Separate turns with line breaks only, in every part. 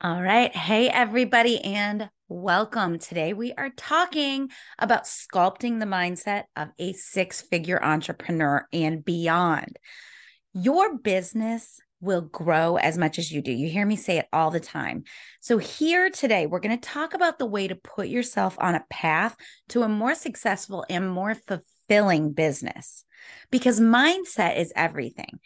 All right. Hey, everybody, and welcome. Today, we are talking about sculpting the mindset of a six figure entrepreneur and beyond. Your business will grow as much as you do. You hear me say it all the time. So, here today, we're going to talk about the way to put yourself on a path to a more successful and more fulfilling business because mindset is everything.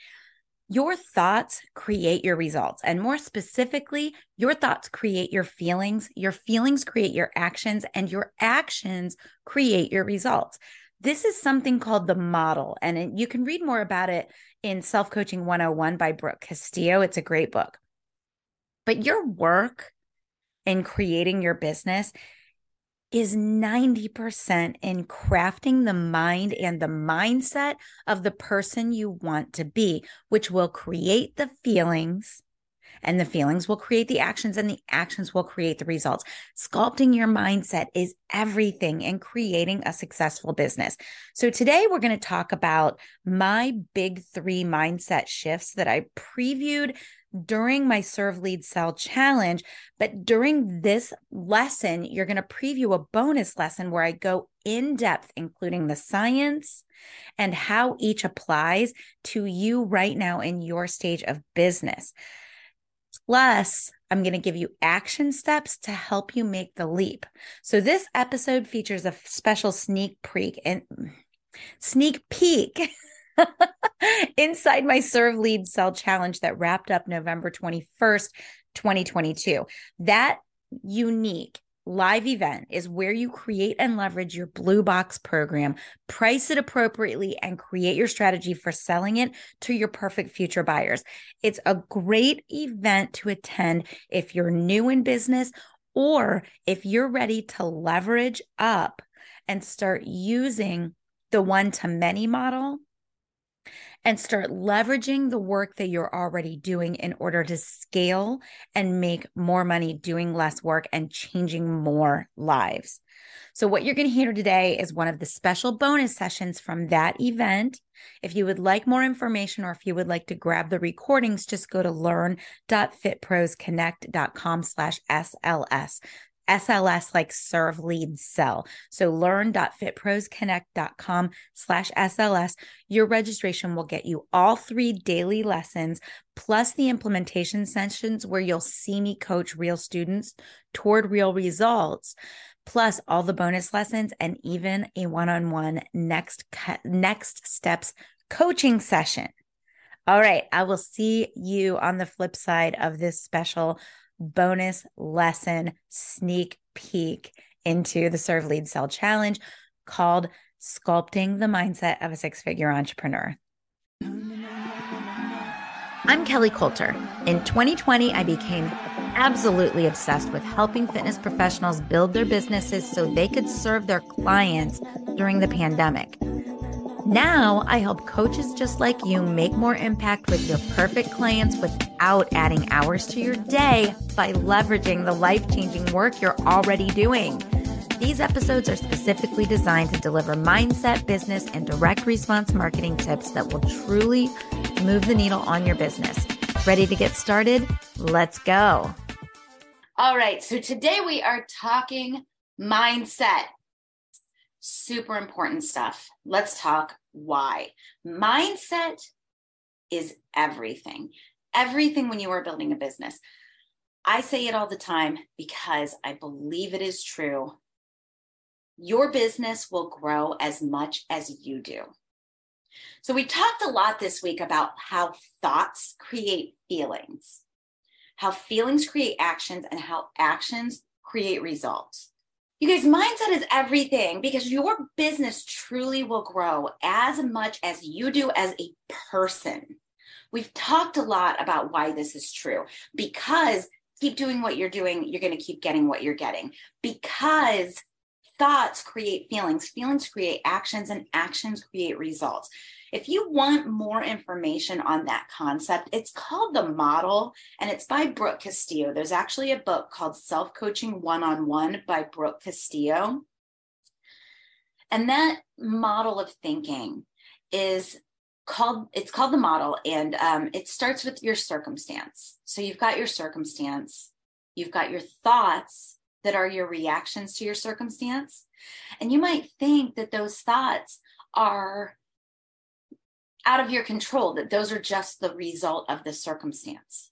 Your thoughts create your results. And more specifically, your thoughts create your feelings, your feelings create your actions, and your actions create your results. This is something called the model, and you can read more about it in Self Coaching 101 by Brooke Castillo. It's a great book. But your work in creating your business is 90% in crafting the mind and the mindset of the person you want to be, which will create the feelings. And the feelings will create the actions, and the actions will create the results. Sculpting your mindset is everything in creating a successful business. So, today we're going to talk about my big three mindset shifts that I previewed during my serve lead sell challenge. But during this lesson, you're going to preview a bonus lesson where I go in depth, including the science and how each applies to you right now in your stage of business. Plus, I'm going to give you action steps to help you make the leap. So this episode features a special sneak peek and mm, sneak peek inside my serve lead sell challenge that wrapped up November 21st, 2022. That unique live event is where you create and leverage your blue box program, price it appropriately, and create your strategy for selling it to your perfect future buyers. It's a great event to attend if you're new in business or if you're ready to leverage up and start using the one to many model and start leveraging the work that you're already doing in order to scale and make more money doing less work and changing more lives. So, what you're going to hear today is one of the special bonus sessions from that event. If you would like more information or if you would like to grab the recordings, just go to learn.fitprosconnect.com slash SLS. SLS like serve lead sell. So learn.fitprosconnect.com slash SLS. Your registration will get you all three daily lessons plus the implementation sessions where you'll see me coach real students toward real results plus all the bonus lessons and even a one-on-one next next steps coaching session. All right, I will see you on the flip side of this special bonus lesson sneak peek into the Serve Lead Sell Challenge called Sculpting the Mindset of a Six Figure Entrepreneur. I'm Kelly Coulter. In 2020, I became absolutely obsessed with helping fitness professionals build their businesses so they could serve their clients during the pandemic. Now I help coaches just like you make more impact with your perfect clients without adding hours to your day by leveraging the life changing work you're already doing. These episodes are specifically designed to deliver mindset, business, and direct response marketing tips that will truly move the needle on your business. Ready to get started? Let's go. All right. So today we are talking mindset super important stuff. Let's talk why. Mindset is everything, everything when you are building a business. I say it all the time because I believe it is true. Your business will grow as much as you do. So, we talked a lot this week about how thoughts create feelings, how feelings create actions, and how actions create results. You guys, mindset is everything because your business truly will grow as much as you do as a person. We've talked a lot about why this is true because keep doing what you're doing, you're going to keep getting what you're getting because thoughts create feelings, feelings create actions, and actions create results. If you want more information on that concept, it's called The Model and it's by Brooke Castillo. There's actually a book called Self Coaching One on One by Brooke Castillo. And that model of thinking is called it's called the model and um, it starts with your circumstance so you've got your circumstance you've got your thoughts that are your reactions to your circumstance. And you might think that those thoughts are out of your control, that those are just the result of the circumstance.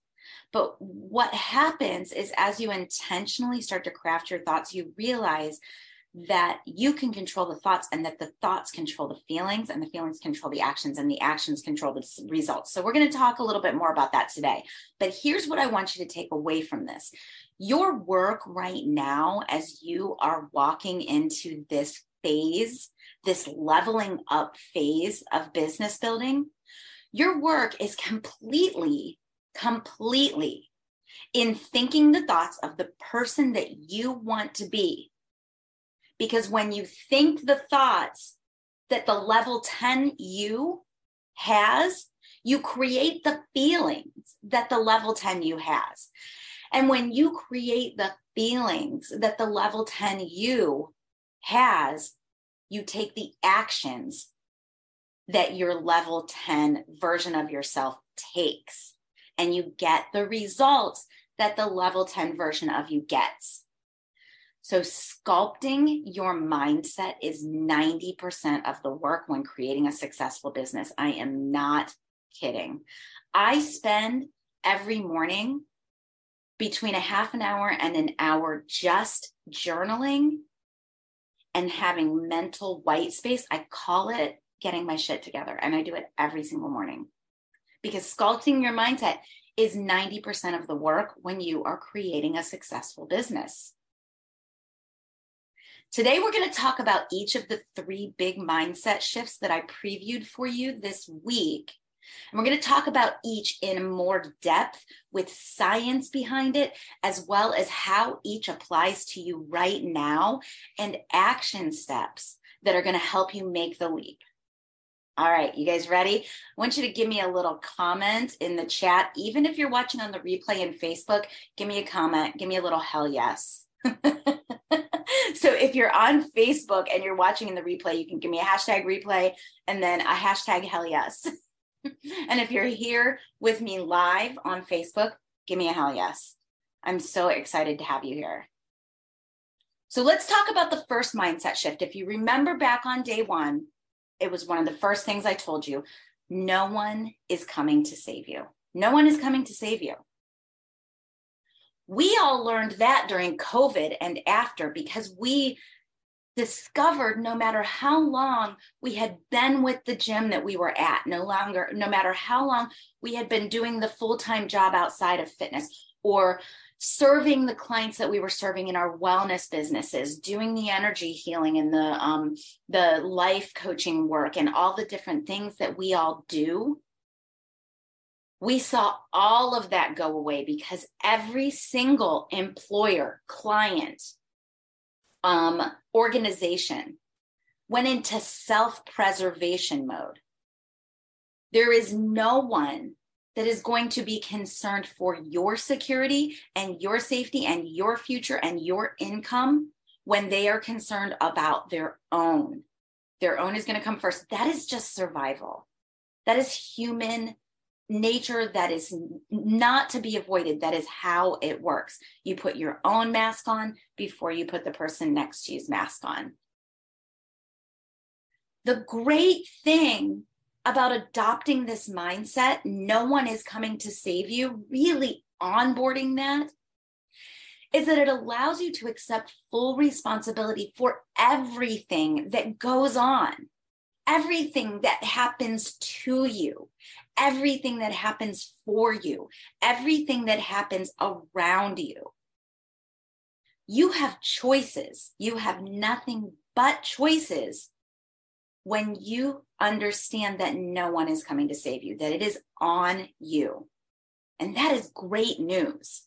But what happens is as you intentionally start to craft your thoughts, you realize that you can control the thoughts and that the thoughts control the feelings and the feelings control the actions and the actions control the results. So we're going to talk a little bit more about that today. But here's what I want you to take away from this. Your work right now as you are walking into this phase, this leveling up phase of business building, your work is completely completely in thinking the thoughts of the person that you want to be because when you think the thoughts that the level 10 you has, you create the feelings that the level 10 you has. And when you create the feelings that the level 10 you has, you take the actions that your level 10 version of yourself takes, and you get the results that the level 10 version of you gets. So, sculpting your mindset is 90% of the work when creating a successful business. I am not kidding. I spend every morning between a half an hour and an hour just journaling and having mental white space. I call it getting my shit together, and I do it every single morning because sculpting your mindset is 90% of the work when you are creating a successful business. Today, we're going to talk about each of the three big mindset shifts that I previewed for you this week. And we're going to talk about each in more depth with science behind it, as well as how each applies to you right now and action steps that are going to help you make the leap. All right, you guys ready? I want you to give me a little comment in the chat. Even if you're watching on the replay in Facebook, give me a comment. Give me a little hell yes. so if you're on Facebook and you're watching in the replay, you can give me a hashtag replay and then a hashtag hell yes. and if you're here with me live on Facebook, give me a hell yes. I'm so excited to have you here. So let's talk about the first mindset shift. If you remember back on day one, it was one of the first things I told you no one is coming to save you. No one is coming to save you. We all learned that during COVID and after because we discovered no matter how long we had been with the gym that we were at, no longer, no matter how long we had been doing the full time job outside of fitness or serving the clients that we were serving in our wellness businesses, doing the energy healing and the um, the life coaching work and all the different things that we all do we saw all of that go away because every single employer, client, um, organization went into self preservation mode. There is no one that is going to be concerned for your security and your safety and your future and your income when they are concerned about their own. Their own is going to come first. That is just survival. That is human nature that is not to be avoided. That is how it works. You put your own mask on before you put the person next to you's mask on. The great thing about adopting this mindset, no one is coming to save you, really onboarding that, is that it allows you to accept full responsibility for everything that goes on everything that happens to you, everything that happens for you, everything that happens around you. You have choices. You have nothing but choices when you understand that no one is coming to save you, that it is on you. And that is great news.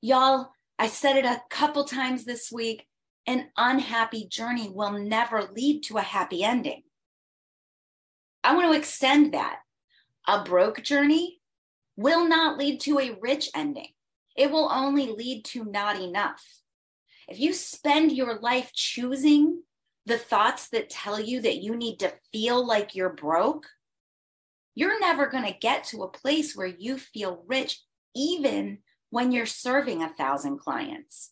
Y'all, I said it a couple times this week an unhappy journey will never lead to a happy ending. I want to extend that. A broke journey will not lead to a rich ending. It will only lead to not enough. If you spend your life choosing the thoughts that tell you that you need to feel like you're broke, you're never going to get to a place where you feel rich, even when you're serving a thousand clients.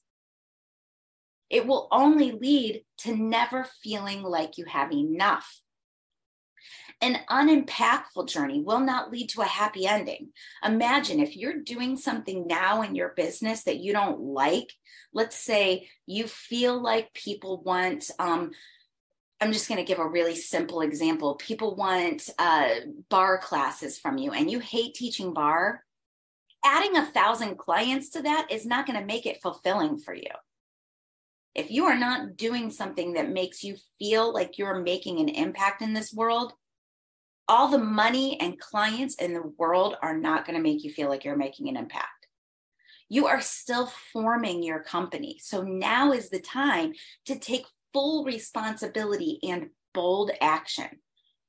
It will only lead to never feeling like you have enough. An unimpactful journey will not lead to a happy ending. Imagine if you're doing something now in your business that you don't like. Let's say you feel like people want, um, I'm just going to give a really simple example. People want uh, barre classes from you and you hate teaching barre. Adding a thousand clients to that is not going to make it fulfilling for you. If you are not doing something that makes you feel like you're making an impact in this world, all the money and clients in the world are not going to make you feel like you're making an impact. You are still forming your company. So now is the time to take full responsibility and bold action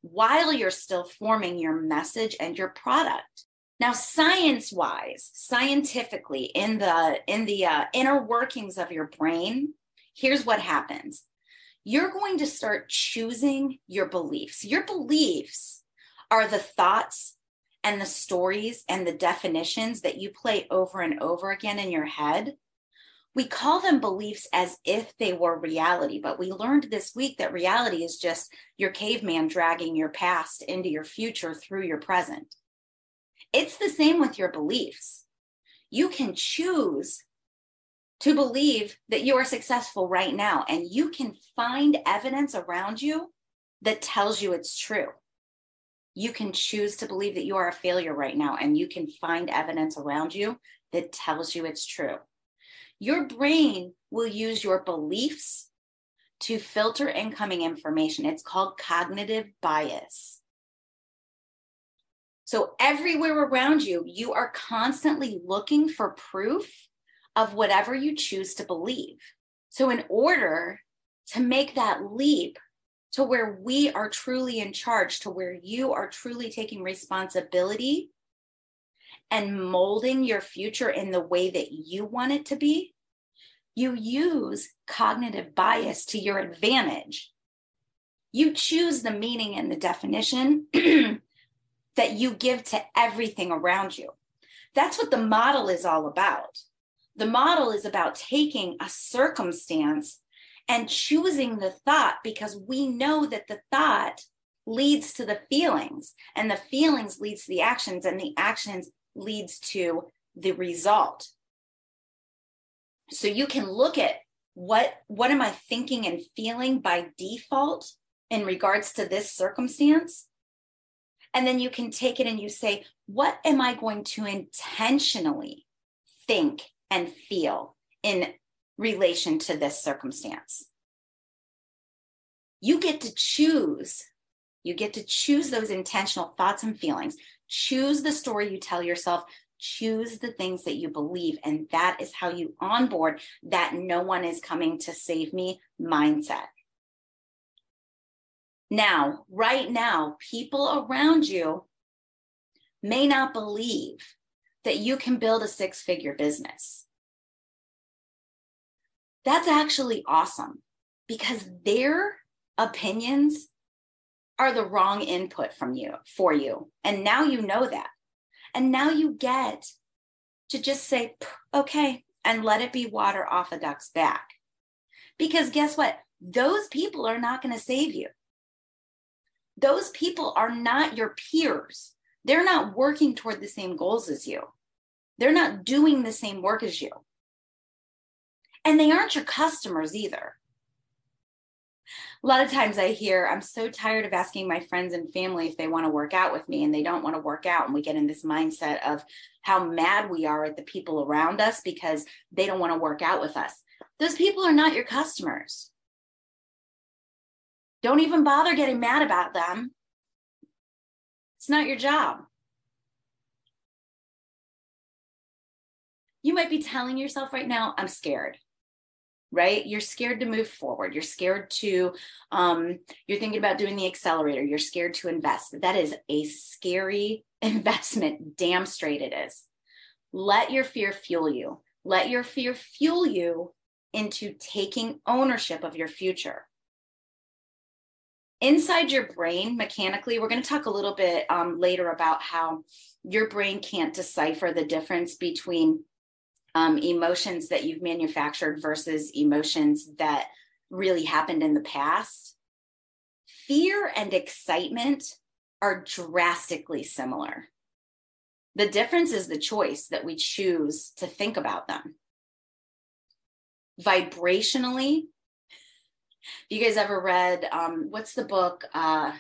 while you're still forming your message and your product. Now, science-wise, scientifically, in the in the uh, inner workings of your brain, here's what happens: you're going to start choosing your beliefs. Your beliefs are the thoughts and the stories and the definitions that you play over and over again in your head. We call them beliefs as if they were reality, but we learned this week that reality is just your caveman dragging your past into your future through your present. It's the same with your beliefs. You can choose to believe that you are successful right now, and you can find evidence around you that tells you it's true you can choose to believe that you are a failure right now and you can find evidence around you that tells you it's true. Your brain will use your beliefs to filter incoming information. It's called cognitive bias. So, everywhere around you, you are constantly looking for proof of whatever you choose to believe. So, in order to make that leap to where we are truly in charge, to where you are truly taking responsibility and molding your future in the way that you want it to be, you use cognitive bias to your advantage. You choose the meaning and the definition that you give to everything around you. That's what the model is all about. The model is about taking a circumstance and choosing the thought because we know that the thought leads to the feelings and the feelings leads to the actions and the actions leads to the result. So you can look at what what am i thinking and feeling by default in regards to this circumstance? And then you can take it and you say what am i going to intentionally think and feel in relation to this circumstance. You get to choose. You get to choose those intentional thoughts and feelings. Choose the story you tell yourself. Choose the things that you believe. And that is how you onboard that no one is coming to save me mindset. Now, right now, people around you may not believe that you can build a six figure business that's actually awesome because their opinions are the wrong input from you for you. And now you know that. And now you get to just say, okay, and let it be water off a duck's back. Because guess what? Those people are not going to save you. Those people are not your peers. They're not working toward the same goals as you. They're not doing the same work as you. And they aren't your customers either. A lot of times I hear, I'm so tired of asking my friends and family if they want to work out with me and they don't want to work out. And we get in this mindset of how mad we are at the people around us because they don't want to work out with us. Those people are not your customers. Don't even bother getting mad about them. It's not your job. You might be telling yourself right now, I'm scared right? You're scared to move forward. You're scared to um, you're thinking about doing the accelerator. You're scared to invest. That is a scary investment. Damn straight it is. Let your fear fuel you. Let your fear fuel you into taking ownership of your future. Inside your brain mechanically we're going to talk a little bit um, later about how your brain can't decipher the difference between um, emotions that you've manufactured versus emotions that really happened in the past, fear and excitement are drastically similar. The difference is the choice that we choose to think about them. Vibrationally, you guys ever read um, what's the book? Uh,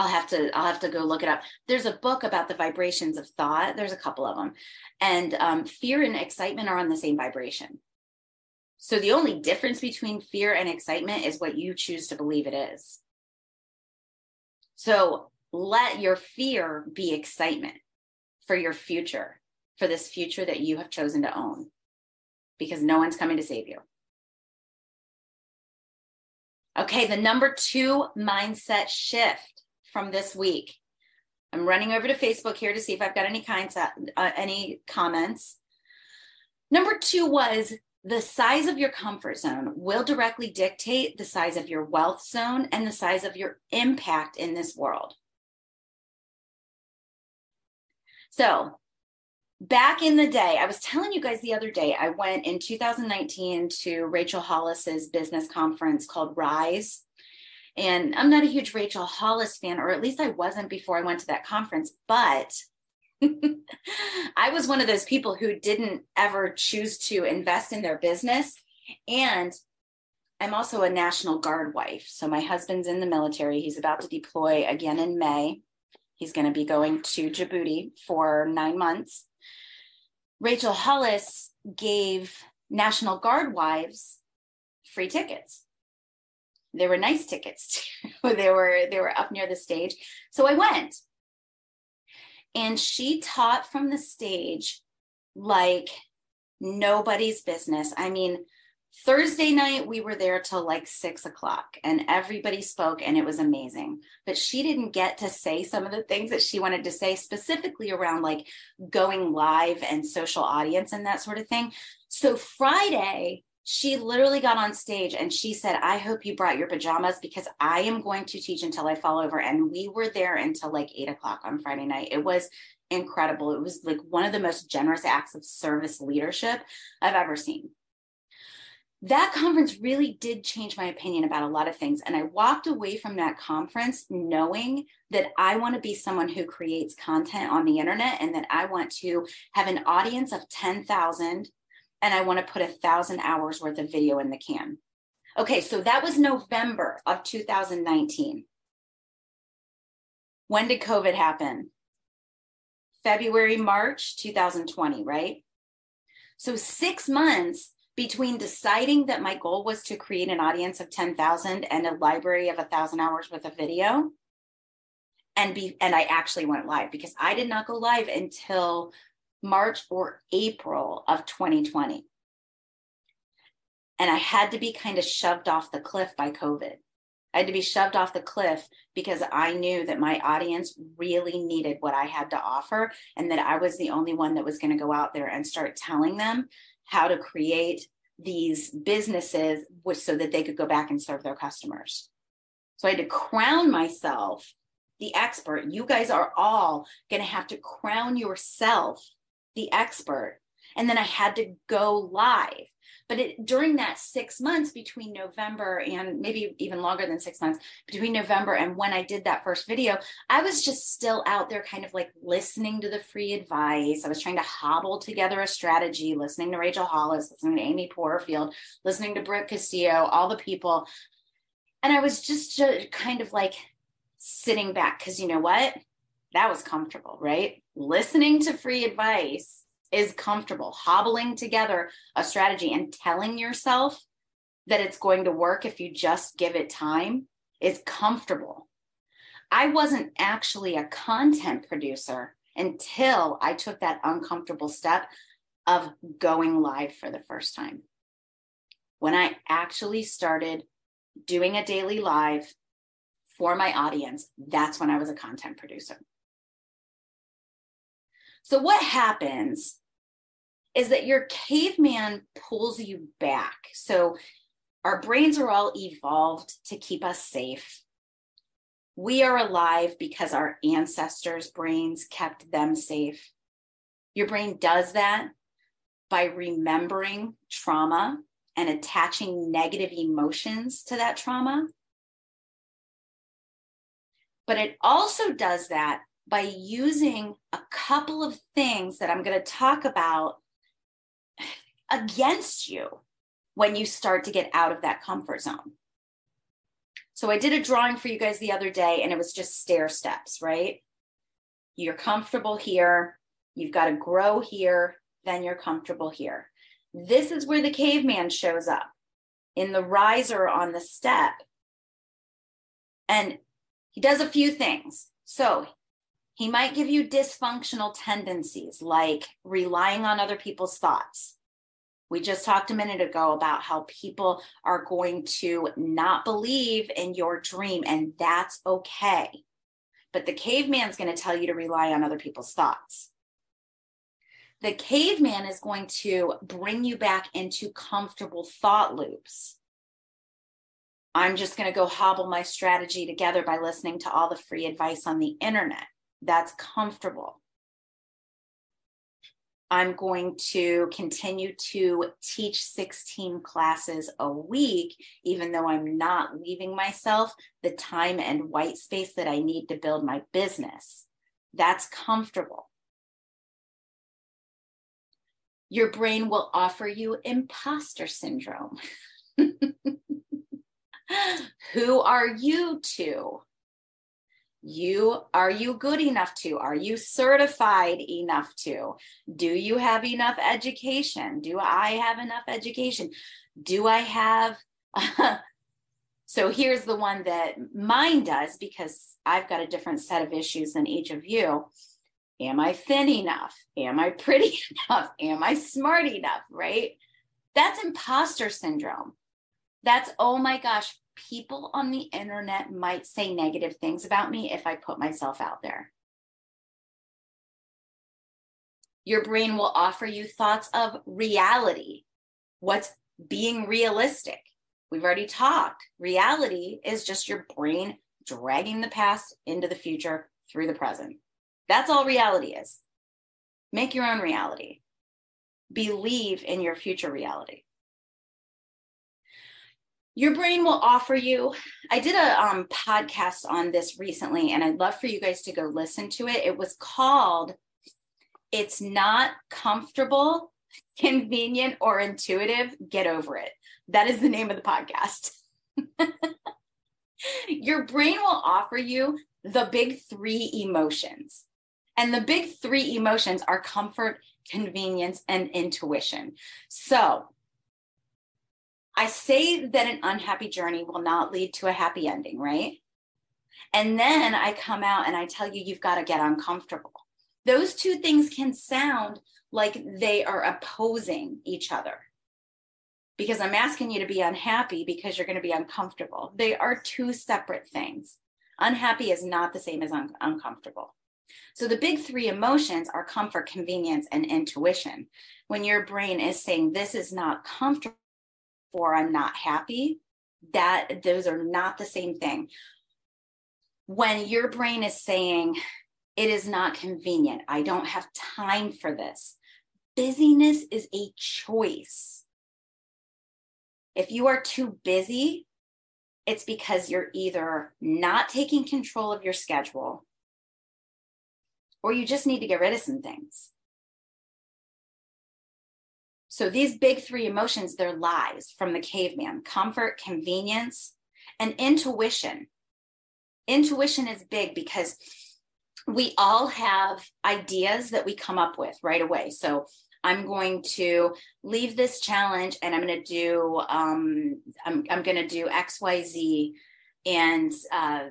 I'll have to I'll have to go look it up. There's a book about the vibrations of thought. There's a couple of them, and um, fear and excitement are on the same vibration. So the only difference between fear and excitement is what you choose to believe it is. So let your fear be excitement for your future, for this future that you have chosen to own, because no one's coming to save you. Okay, the number two mindset shift from this week. I'm running over to Facebook here to see if I've got any kinds of, uh, any comments. Number two was the size of your comfort zone will directly dictate the size of your wealth zone and the size of your impact in this world. So, back in the day, I was telling you guys the other day, I went in 2019 to Rachel Hollis's business conference called Rise. And I'm not a huge Rachel Hollis fan, or at least I wasn't before I went to that conference, but I was one of those people who didn't ever choose to invest in their business. And I'm also a National Guard wife. So my husband's in the military. He's about to deploy again in May. He's going to be going to Djibouti for nine months. Rachel Hollis gave National Guard wives free tickets. They were nice tickets too. they were they were up near the stage. So I went and she taught from the stage like nobody's business. I mean, Thursday night, we were there till like six o'clock and everybody spoke and it was amazing. But she didn't get to say some of the things that she wanted to say, specifically around like going live and social audience and that sort of thing. So Friday, she literally got on stage and she said, I hope you brought your pajamas because I am going to teach until I fall over. And we were there until like eight o'clock on Friday night. It was incredible. It was like one of the most generous acts of service leadership I've ever seen. That conference really did change my opinion about a lot of things. And I walked away from that conference knowing that I want to be someone who creates content on the internet and that I want to have an audience of 10,000 and I want to put a thousand hours worth of video in the can. Okay, so that was November of 2019. When did COVID happen? February, March 2020, right? So six months between deciding that my goal was to create an audience of 10,000 and a library of a thousand hours worth of video. And be and I actually went live because I did not go live until March or April of 2020. And I had to be kind of shoved off the cliff by COVID. I had to be shoved off the cliff because I knew that my audience really needed what I had to offer and that I was the only one that was going to go out there and start telling them how to create these businesses so that they could go back and serve their customers. So I had to crown myself the expert. You guys are all going to have to crown yourself the expert. And then I had to go live. But it, during that six months between November and maybe even longer than six months between November and when I did that first video, I was just still out there kind of like listening to the free advice. I was trying to hobble together a strategy, listening to Rachel Hollis, listening to Amy Porterfield, listening to Brooke Castillo, all the people. And I was just, just kind of like sitting back because you know what? That was comfortable, right? Listening to free advice is comfortable, hobbling together a strategy and telling yourself that it's going to work if you just give it time is comfortable. I wasn't actually a content producer until I took that uncomfortable step of going live for the first time. When I actually started doing a daily live for my audience, that's when I was a content producer. So, what happens is that your caveman pulls you back. So, our brains are all evolved to keep us safe. We are alive because our ancestors' brains kept them safe. Your brain does that by remembering trauma and attaching negative emotions to that trauma. But it also does that by using a couple of things that I'm going to talk about against you when you start to get out of that comfort zone. So I did a drawing for you guys the other day and it was just stair steps, right? You're comfortable here, you've got to grow here, then you're comfortable here. This is where the caveman shows up in the riser on the step. And he does a few things. So he might give you dysfunctional tendencies like relying on other people's thoughts. We just talked a minute ago about how people are going to not believe in your dream, and that's okay. But the caveman's going to tell you to rely on other people's thoughts. The caveman is going to bring you back into comfortable thought loops. I'm just going to go hobble my strategy together by listening to all the free advice on the internet. That's comfortable. I'm going to continue to teach 16 classes a week, even though I'm not leaving myself the time and white space that I need to build my business. That's comfortable. Your brain will offer you imposter syndrome. Who are you to? You are you good enough to? Are you certified enough to? Do you have enough education? Do I have enough education? Do I have So here's the one that mine does because I've got a different set of issues than each of you. Am I thin enough? Am I pretty enough? Am I smart enough? Right? That's imposter syndrome. That's, oh my gosh, people on the internet might say negative things about me if I put myself out there. Your brain will offer you thoughts of reality. What's being realistic? We've already talked. Reality is just your brain dragging the past into the future through the present. That's all reality is. Make your own reality. Believe in your future reality your brain will offer you. I did a um, podcast on this recently and i'd love for you guys to go listen to it. It was called it's not comfortable convenient or intuitive. Get over it. That is the name of the podcast. Your brain will offer you the big three emotions and the big three emotions are comfort convenience and intuition. So I say that an unhappy journey will not lead to a happy ending, right? And then I come out and I tell you, you've got to get uncomfortable. Those two things can sound like they are opposing each other because I'm asking you to be unhappy because you're going to be uncomfortable. They are two separate things. Unhappy is not the same as un- uncomfortable. So the big three emotions are comfort, convenience, and intuition. When your brain is saying, This is not comfortable or I'm not happy, that those are not the same thing. When your brain is saying, it is not convenient, I don't have time for this, busyness is a choice. If you are too busy, it's because you're either not taking control of your schedule or you just need to get rid of some things. So these big three emotions, they're lies from the caveman comfort, convenience, and intuition. Intuition is big because we all have ideas that we come up with right away. So I'm going to leave this challenge and I'm going to do um, I'm I'm going to do X Y Z, and uh,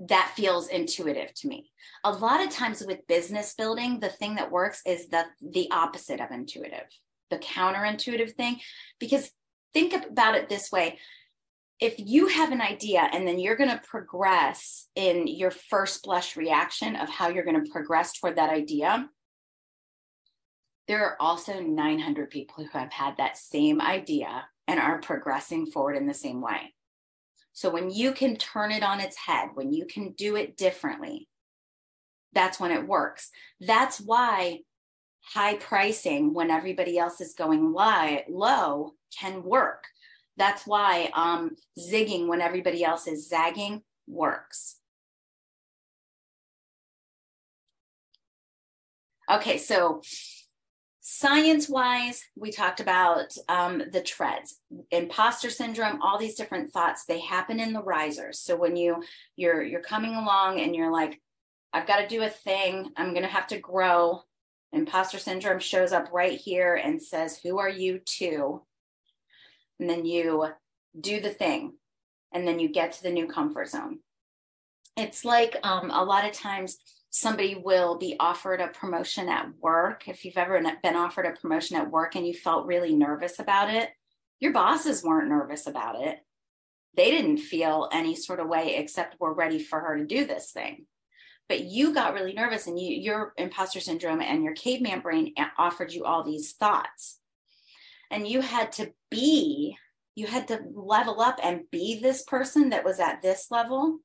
that feels intuitive to me. A lot of times with business building, the thing that works is the the opposite of intuitive the counterintuitive thing. Because think about it this way. If you have an idea and then you're going to progress in your first blush reaction of how you're going to progress toward that idea there are also 900 people who have had that same idea and are progressing forward in the same way. So when you can turn it on its head when you can do it differently that's when it works. That's why high pricing when everybody else is going low can work. That's why um, zigging when everybody else is zagging works. Okay, so science wise, we talked about um, the treads, imposter syndrome, all these different thoughts. They happen in the risers. So when you you're you're coming along and you're like, I've got to do a thing. I'm going to have to grow. Imposter syndrome shows up right here and says, Who are you to? And then you do the thing and then you get to the new comfort zone. It's like um, a lot of times somebody will be offered a promotion at work. If you've ever been offered a promotion at work and you felt really nervous about it, your bosses weren't nervous about it. They didn't feel any sort of way except we're ready for her to do this thing but you got really nervous and you, your imposter syndrome and your caveman brain offered you all these thoughts. And you had to be you had to level up and be this person that was at this level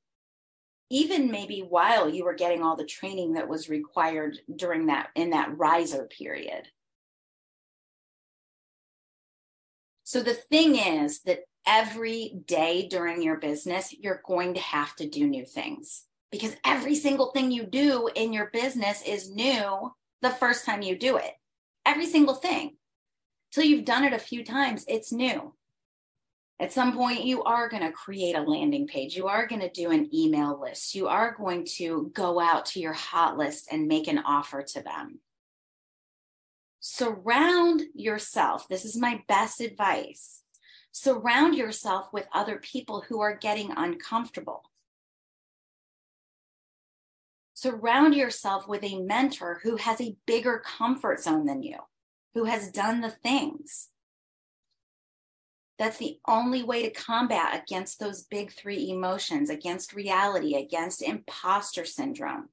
even maybe while you were getting all the training that was required during that in that riser period. So the thing is that every day during your business you're going to have to do new things because every single thing you do in your business is new the first time you do it. Every single thing. Till you've done it a few times, it's new. At some point, you are going to create a landing page. You are going to do an email list. You are going to go out to your hot list and make an offer to them. Surround yourself. This is my best advice. Surround yourself with other people who are getting uncomfortable surround yourself with a mentor who has a bigger comfort zone than you, who has done the things. That's the only way to combat against those big three emotions, against reality, against imposter syndrome.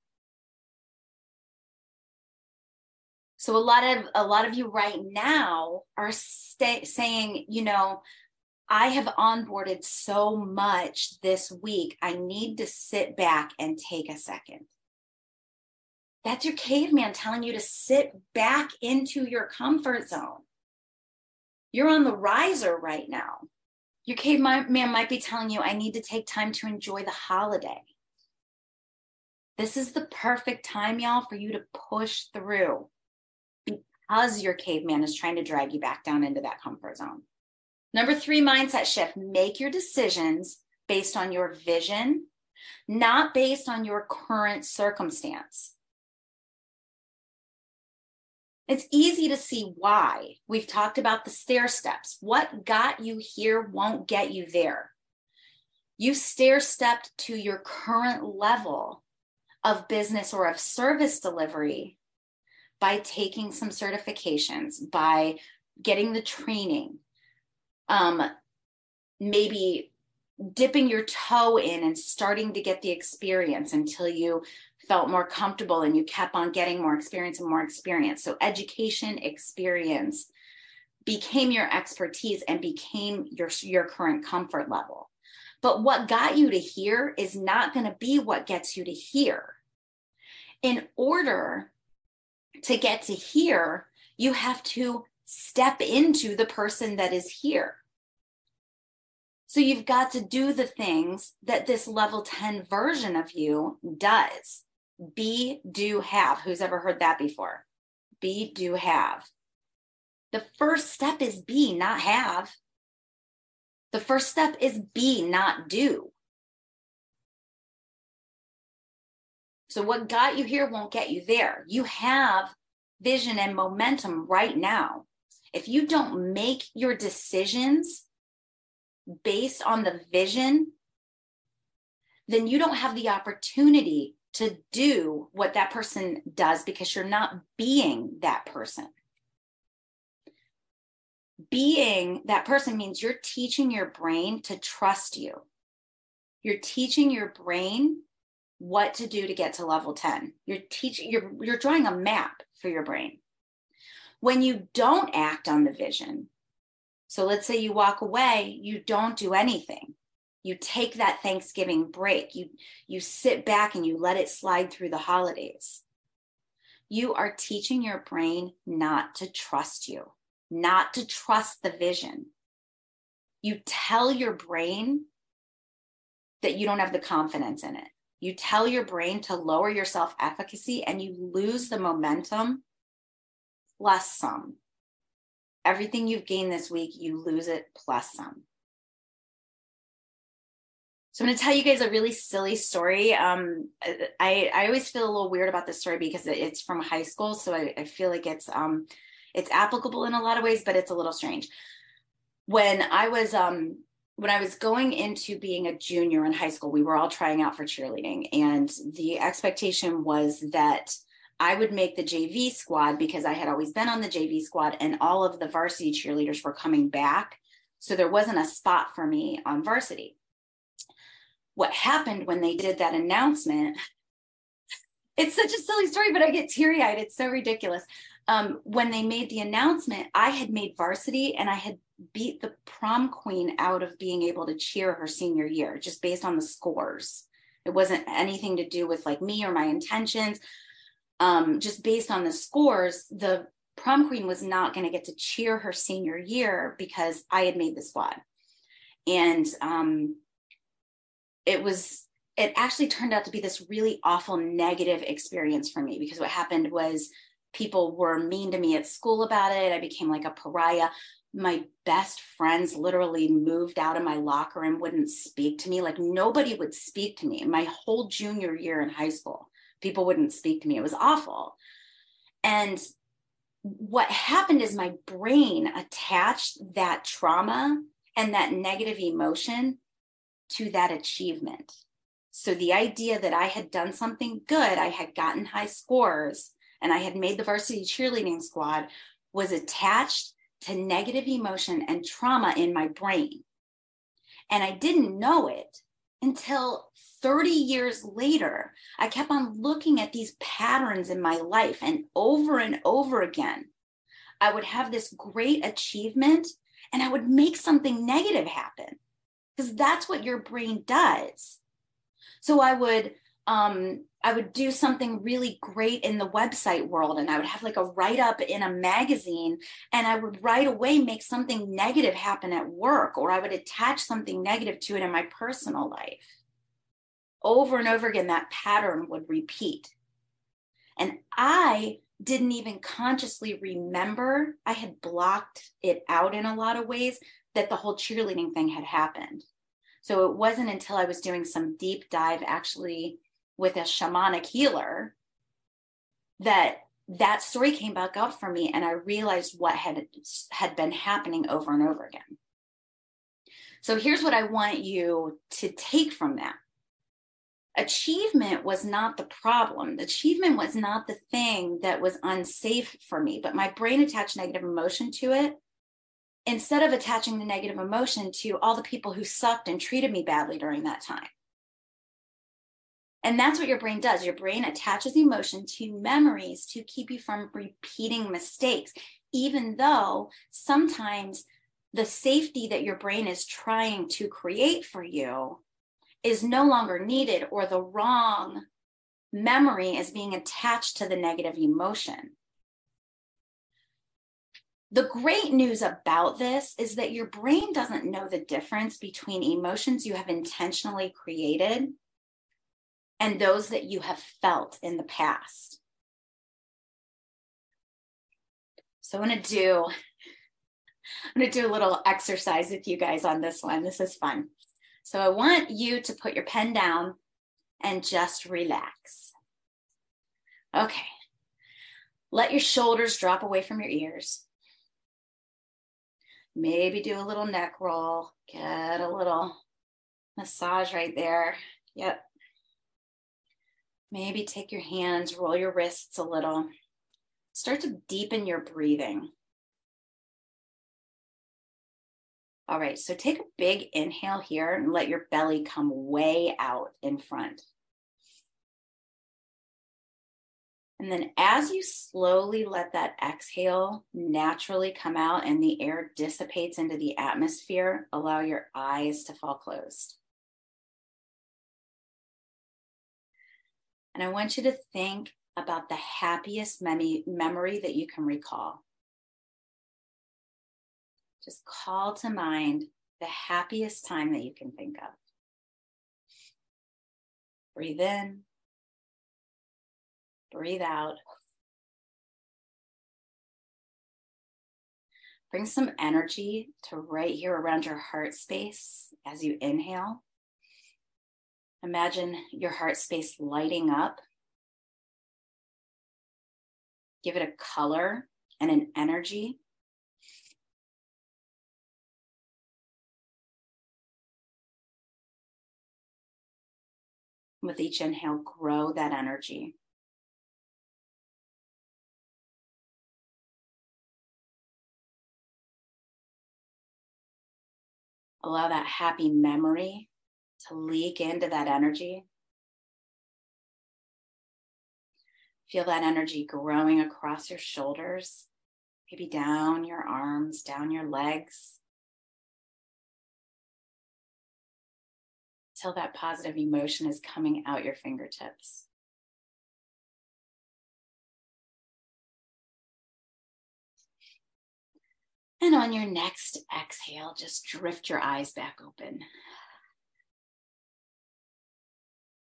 So a lot of a lot of you right now are saying, you know, I have onboarded so much this week. I need to sit back and take a second. That's your caveman telling you to sit back into your comfort zone. You're on the riser right now. Your caveman might be telling you, I need to take time to enjoy the holiday. This is the perfect time, y'all, for you to push through because your caveman is trying to drag you back down into that comfort zone. Number three mindset shift make your decisions based on your vision, not based on your current circumstance. It's easy to see why. We've talked about the stair steps. What got you here won't get you there. You stair stepped to your current level of business or of service delivery by taking some certifications, by getting the training, um, maybe dipping your toe in and starting to get the experience until you felt more comfortable and you kept on getting more experience and more experience. So, education experience became your expertise and became your, your current comfort level. But what got you to here is not going to be what gets you to here. In order to get to here, you have to step into the person that is here. So you've got to do the things that this level 10 version of you does. Be, do, have. Who's ever heard that before? Be, do, have. The first step is be, not have. The first step is be, not do. So, what got you here won't get you there. You have vision and momentum right now. If you don't make your decisions based on the vision, then you don't have the opportunity to do what that person does because you're not being that person. Being that person means you're teaching your brain to trust you. You're teaching your brain what to do to get to level 10. You're teaching you're you're drawing a map for your brain. When you don't act on the vision, so let's say you walk away, you don't do anything. You take that Thanksgiving break. You you sit back and you let it slide through the holidays. you are teaching your brain not to trust you, not to trust the vision. You tell your brain that you don't have the confidence in it. You tell your brain to lower your self efficacy and you lose the momentum plus some. Everything you've gained this week, you lose it plus some. So I'm going to tell you guys a really silly story. Um, I I always feel a little weird about this story because it's from high school, so I, I feel like it's um it's applicable in a lot of ways, but it's a little strange. When I was um when I was going into being a junior in high school, we were all trying out for cheerleading, and the expectation was that I would make the JV squad because I had always been on the JV squad, and all of the varsity cheerleaders were coming back. So there wasn't a spot for me on varsity what happened when they did that announcement. It's such a silly story but i get teary-eyed. It's so ridiculous. Um, when they made the announcement i had made varsity and i had beat the prom queen out of being able to cheer her senior year just based on the scores. It wasn't anything to do with like me or my intentions. Um, just based on the scores the prom queen was not going to get to cheer her senior year because i had made the squad. And um, it was it actually turned out to be this really awful negative experience for me because what happened was people were mean to me at school about it. I became like a pariah. My best friends literally moved out of my locker and wouldn't speak to me. Like nobody would speak to me. My whole junior year in high school, people wouldn't speak to me. It was awful. And what happened is my brain attached that trauma and that negative emotion to that achievement. So the idea that I had done something good, I had gotten high scores, and I had made the varsity cheerleading squad was attached to negative emotion and trauma in my brain. And I didn't know it until 30 years later. I kept on looking at these patterns in my life, and over and over again, I would have this great achievement and I would make something negative happen because that's what your brain does. So I would um, I would do something really great in the website world and I would have like a write up in a magazine and I would right away make something negative happen at work or I would attach something negative to it in my personal life. Over and over again, that pattern would repeat. And I didn't even consciously remember, I had blocked it out in a lot of ways that the whole cheerleading thing had happened. So it wasn't until I was doing some deep dive actually with a shamanic healer that that story came back up for me and I realized what had had been happening over and over again. So here's what I want you to take from that. Achievement was not the problem. Achievement was not the thing that was unsafe for me, but my brain attached negative emotion to it instead of attaching the negative emotion to all the people who sucked and treated me badly during that time. And that's what your brain does. Your brain attaches emotion to memories to keep you from repeating mistakes, even though sometimes the safety that your brain is trying to create for you is no longer needed or the wrong memory is being attached to the negative emotion. The great news about this is that your brain doesn't know the difference between emotions you have intentionally created and those that you have felt in the past. So I'm going to do I'm going to do a little exercise with you guys on this one. This is fun. So I want you to put your pen down and just relax. Okay. Let your shoulders drop away from your ears. Maybe do a little neck roll, get a little massage right there. Yep. Maybe take your hands, roll your wrists a little. Start to deepen your breathing. All right, so take a big inhale here and let your belly come way out in front. And then as you slowly let that exhale naturally come out and the air dissipates into the atmosphere, allow your eyes to fall closed. And I want you to think about the happiest mem- memory that you can recall. Just call to mind the happiest time that you can think of. Breathe in, breathe out. Bring some energy to right here around your heart space as you inhale. Imagine your heart space lighting up. Give it a color and an energy. With each inhale, grow that energy. Allow that happy memory to leak into that energy. Feel that energy growing across your shoulders, maybe down your arms, down your legs. Till that positive emotion is coming out your fingertips. And on your next exhale, just drift your eyes back open.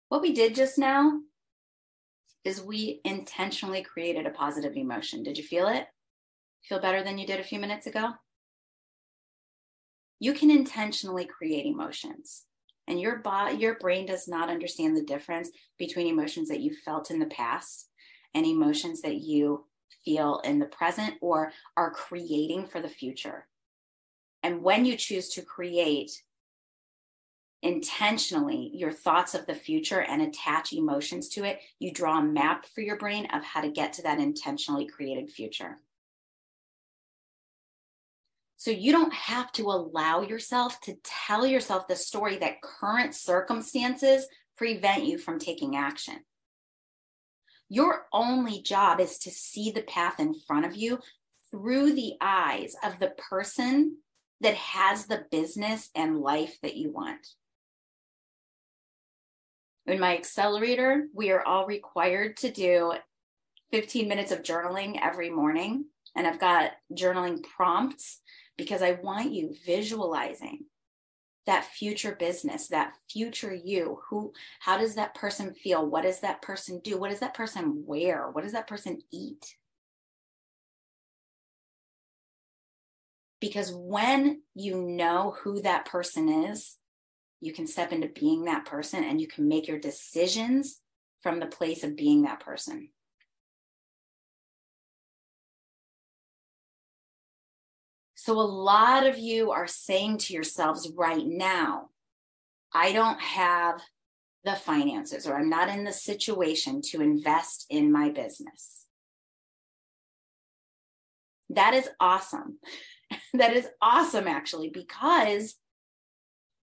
What we did just now is we intentionally created a positive emotion. Did you feel it? Feel better than you did a few minutes ago? You can intentionally create emotions. And your body, your brain does not understand the difference between emotions that you felt in the past and emotions that you feel in the present or are creating for the future. And when you choose to create intentionally your thoughts of the future and attach emotions to it, you draw a map for your brain of how to get to that intentionally created future. So you don't have to allow yourself to tell yourself the story that current circumstances prevent you from taking action. Your only job is to see the path in front of you through the eyes of the person that has the business and life that you want. In my accelerator, we are all required to do 15 minutes of journaling every morning. And I've got journaling prompts because I want you visualizing that future business that future you who how does that person feel? What does that person do? What does that person wear? What does that person eat? Because when you know who that person is you can step into being that person and you can make your decisions from the place of being that person So, a lot of you are saying to yourselves right now, I don't have the finances or I'm not in the situation to invest in my business. That is awesome. that is awesome, actually, because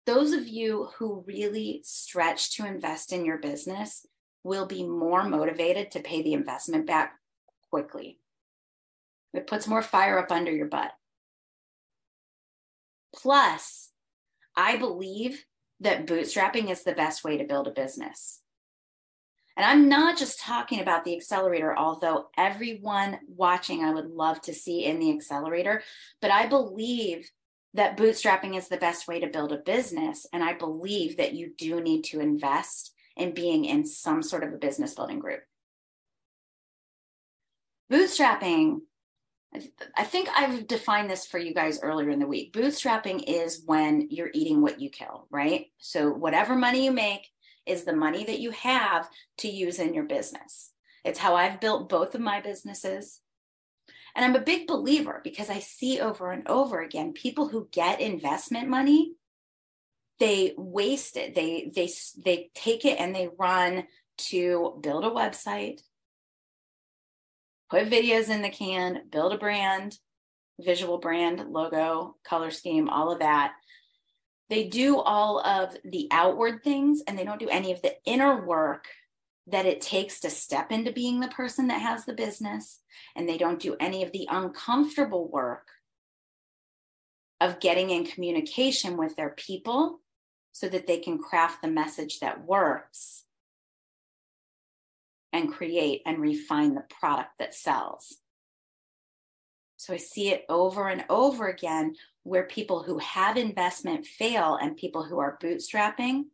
those of you who really stretch to invest in your business will be more motivated to pay the investment back quickly. It puts more fire up under your butt. Plus, I believe that bootstrapping is the best way to build a business. And I'm not just talking about the accelerator, although everyone watching I would love to see in the accelerator, but I believe that bootstrapping is the best way to build a business. And I believe that you do need to invest in being in some sort of a business building group. Bootstrapping I think I've defined this for you guys earlier in the week. Bootstrapping is when you're eating what you kill, right? So, whatever money you make is the money that you have to use in your business. It's how I've built both of my businesses. And I'm a big believer because I see over and over again people who get investment money, they waste it. They they they take it and they run to build a website, put videos in the can, build a brand, visual brand, logo, color scheme, all of that. They do all of the outward things and they don't do any of the inner work that it takes to step into being the person that has the business. And they don't do any of the uncomfortable work of getting in communication with their people so that they can craft the message that works and create and refine the product that sells. So I see it over and over again where people who have investment fail and people who are bootstrapping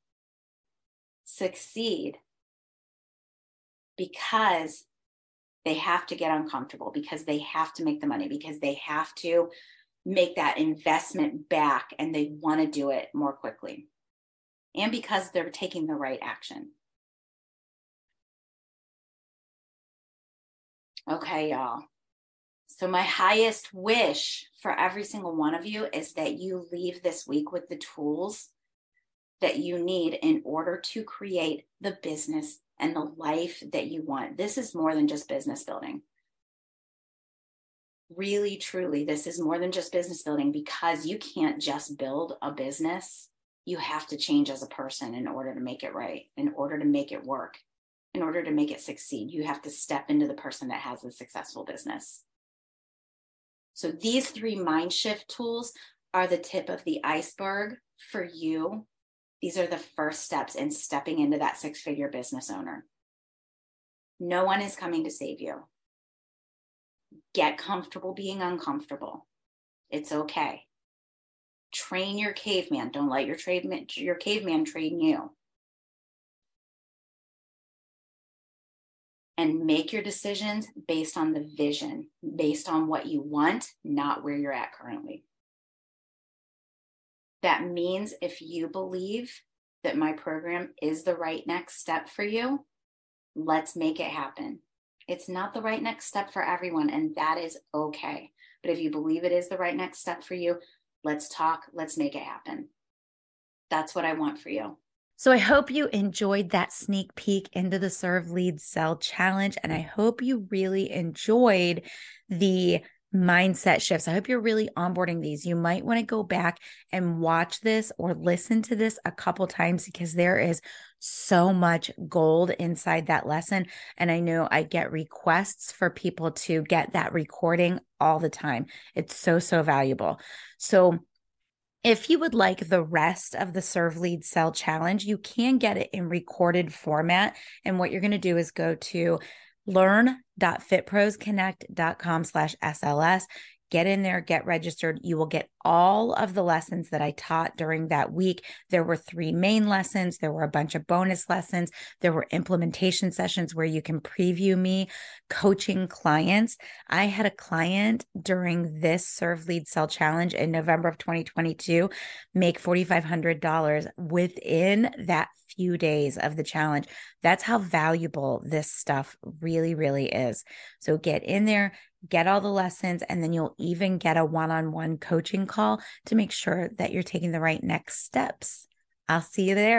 succeed because they have to get uncomfortable, because they have to make the money, because they have to make that investment back and they want to do it more quickly. And because they're taking the right action. Okay, y'all. So, my highest wish for every single one of you is that you leave this week with the tools that you need in order to create the business and the life that you want. This is more than just business building. Really, truly, this is more than just business building because you can't just build a business. You have to change as a person in order to make it right, in order to make it work, in order to make it succeed. You have to step into the person that has a successful business. So, these three mind shift tools are the tip of the iceberg for you these are the first steps in stepping into that six figure business owner. No one is coming to save you. Get comfortable being uncomfortable. It's okay. Train your caveman. Don't let your trade your caveman train you. And make your decisions based on the vision, based on what you want, not where you're at currently. That means if you believe that my program is the right next step for you, let's make it happen. It's not the right next step for everyone, and that is okay. But if you believe it is the right next step for you, let's talk, let's make it happen. That's what I want for you.
So I hope you enjoyed that sneak peek into the Serve Lead Sell challenge. And I hope you really enjoyed the mindset shifts. I hope you're really onboarding these. You might want to go back and watch this or listen to this a couple times because there is so much gold inside that lesson. And I know I get requests for people to get that recording all the time. It's so, so valuable. So, if you would like the rest of the Serve Lead Sell Challenge, you can get it in recorded format. And what you're going to do is go to learn.fitprosconnect.com slash SLS. Get in there, get registered. You will get all of the lessons that I taught during that week. There were three main lessons, there were a bunch of bonus lessons, there were implementation sessions where you can preview me coaching clients. I had a client during this Serve Lead Sell Challenge in November of 2022 make $4,500 within that few days of the challenge. That's how valuable this stuff really, really is. So get in there, get all the lessons, and then you'll even get a one on one coaching call to make sure that you're taking the right next steps. I'll see you there.